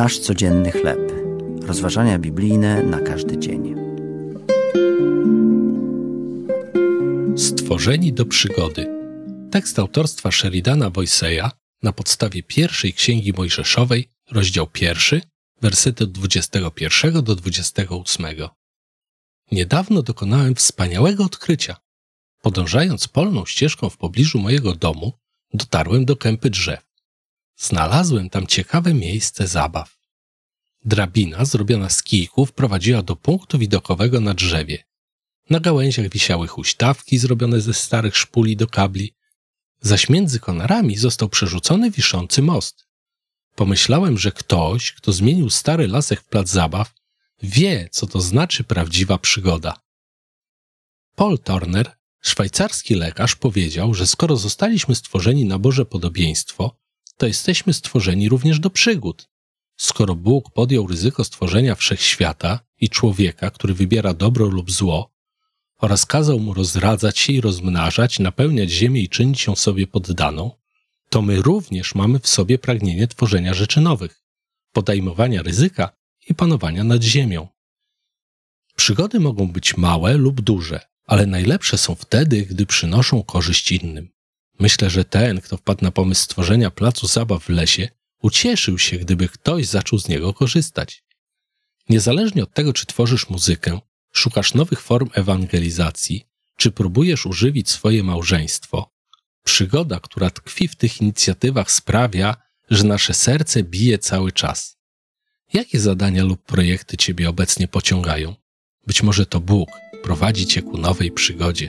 Nasz codzienny chleb. Rozważania biblijne na każdy dzień. Stworzeni do przygody. Tekst autorstwa Sheridana Boyseya na podstawie pierwszej księgi Mojżeszowej, rozdział pierwszy, wersety od 21 do 28. Niedawno dokonałem wspaniałego odkrycia. Podążając polną ścieżką w pobliżu mojego domu, dotarłem do kępy drzew. Znalazłem tam ciekawe miejsce zabaw. Drabina zrobiona z kijków prowadziła do punktu widokowego na drzewie. Na gałęziach wisiały huśtawki zrobione ze starych szpuli do kabli, zaś między konarami został przerzucony wiszący most. Pomyślałem, że ktoś, kto zmienił stary lasek w plac zabaw, wie, co to znaczy prawdziwa przygoda. Paul Turner, szwajcarski lekarz, powiedział, że skoro zostaliśmy stworzeni na Boże podobieństwo, to jesteśmy stworzeni również do przygód. Skoro Bóg podjął ryzyko stworzenia wszechświata i człowieka, który wybiera dobro lub zło, oraz kazał mu rozradzać się i rozmnażać, napełniać ziemię i czynić ją sobie poddaną, to my również mamy w sobie pragnienie tworzenia rzeczy nowych, podejmowania ryzyka i panowania nad ziemią. Przygody mogą być małe lub duże, ale najlepsze są wtedy, gdy przynoszą korzyść innym. Myślę, że ten, kto wpadł na pomysł stworzenia placu zabaw w lesie, ucieszył się, gdyby ktoś zaczął z niego korzystać. Niezależnie od tego, czy tworzysz muzykę, szukasz nowych form ewangelizacji, czy próbujesz używić swoje małżeństwo, przygoda, która tkwi w tych inicjatywach, sprawia, że nasze serce bije cały czas. Jakie zadania lub projekty Ciebie obecnie pociągają? Być może to Bóg prowadzi Cię ku nowej przygodzie.